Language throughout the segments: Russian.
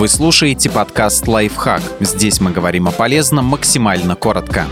Вы слушаете подкаст «Лайфхак». Здесь мы говорим о полезном максимально коротко.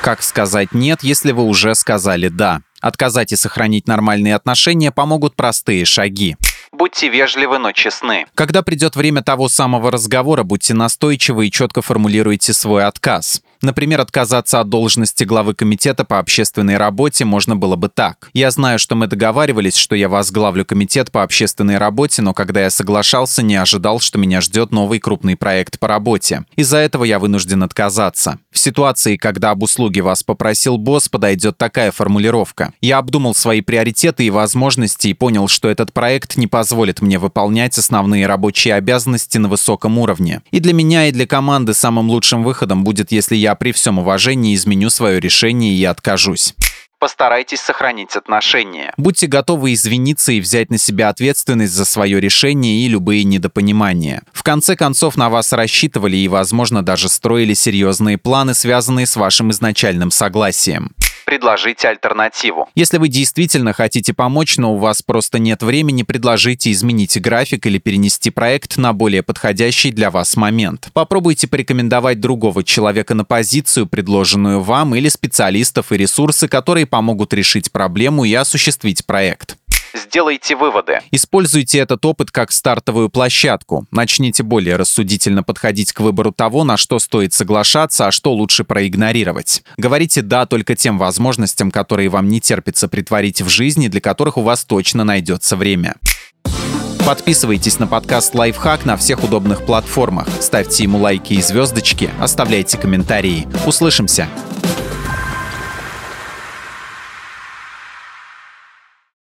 Как сказать «нет», если вы уже сказали «да»? Отказать и сохранить нормальные отношения помогут простые шаги. Будьте вежливы, но честны. Когда придет время того самого разговора, будьте настойчивы и четко формулируйте свой отказ. Например, отказаться от должности главы комитета по общественной работе можно было бы так. Я знаю, что мы договаривались, что я возглавлю комитет по общественной работе, но когда я соглашался, не ожидал, что меня ждет новый крупный проект по работе. Из-за этого я вынужден отказаться. В ситуации, когда об услуге вас попросил босс, подойдет такая формулировка. Я обдумал свои приоритеты и возможности и понял, что этот проект не позволит мне выполнять основные рабочие обязанности на высоком уровне. И для меня, и для команды самым лучшим выходом будет, если я при всем уважении изменю свое решение и откажусь постарайтесь сохранить отношения. Будьте готовы извиниться и взять на себя ответственность за свое решение и любые недопонимания. В конце концов, на вас рассчитывали и, возможно, даже строили серьезные планы, связанные с вашим изначальным согласием предложите альтернативу. Если вы действительно хотите помочь, но у вас просто нет времени, предложите изменить график или перенести проект на более подходящий для вас момент. Попробуйте порекомендовать другого человека на позицию, предложенную вам, или специалистов и ресурсы, которые помогут решить проблему и осуществить проект. Сделайте выводы. Используйте этот опыт как стартовую площадку. Начните более рассудительно подходить к выбору того, на что стоит соглашаться, а что лучше проигнорировать. Говорите «да» только тем возможностям, которые вам не терпится притворить в жизни, для которых у вас точно найдется время. Подписывайтесь на подкаст «Лайфхак» на всех удобных платформах. Ставьте ему лайки и звездочки, оставляйте комментарии. Услышимся!